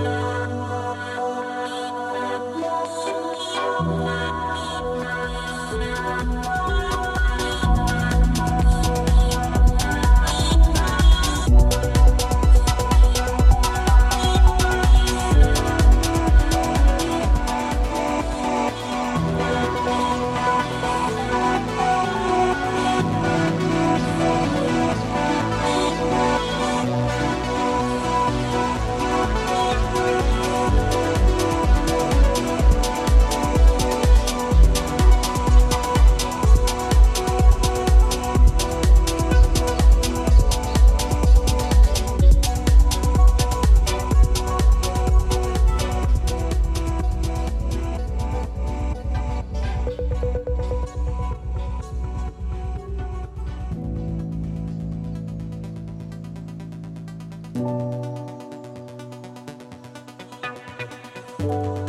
love. Thank you.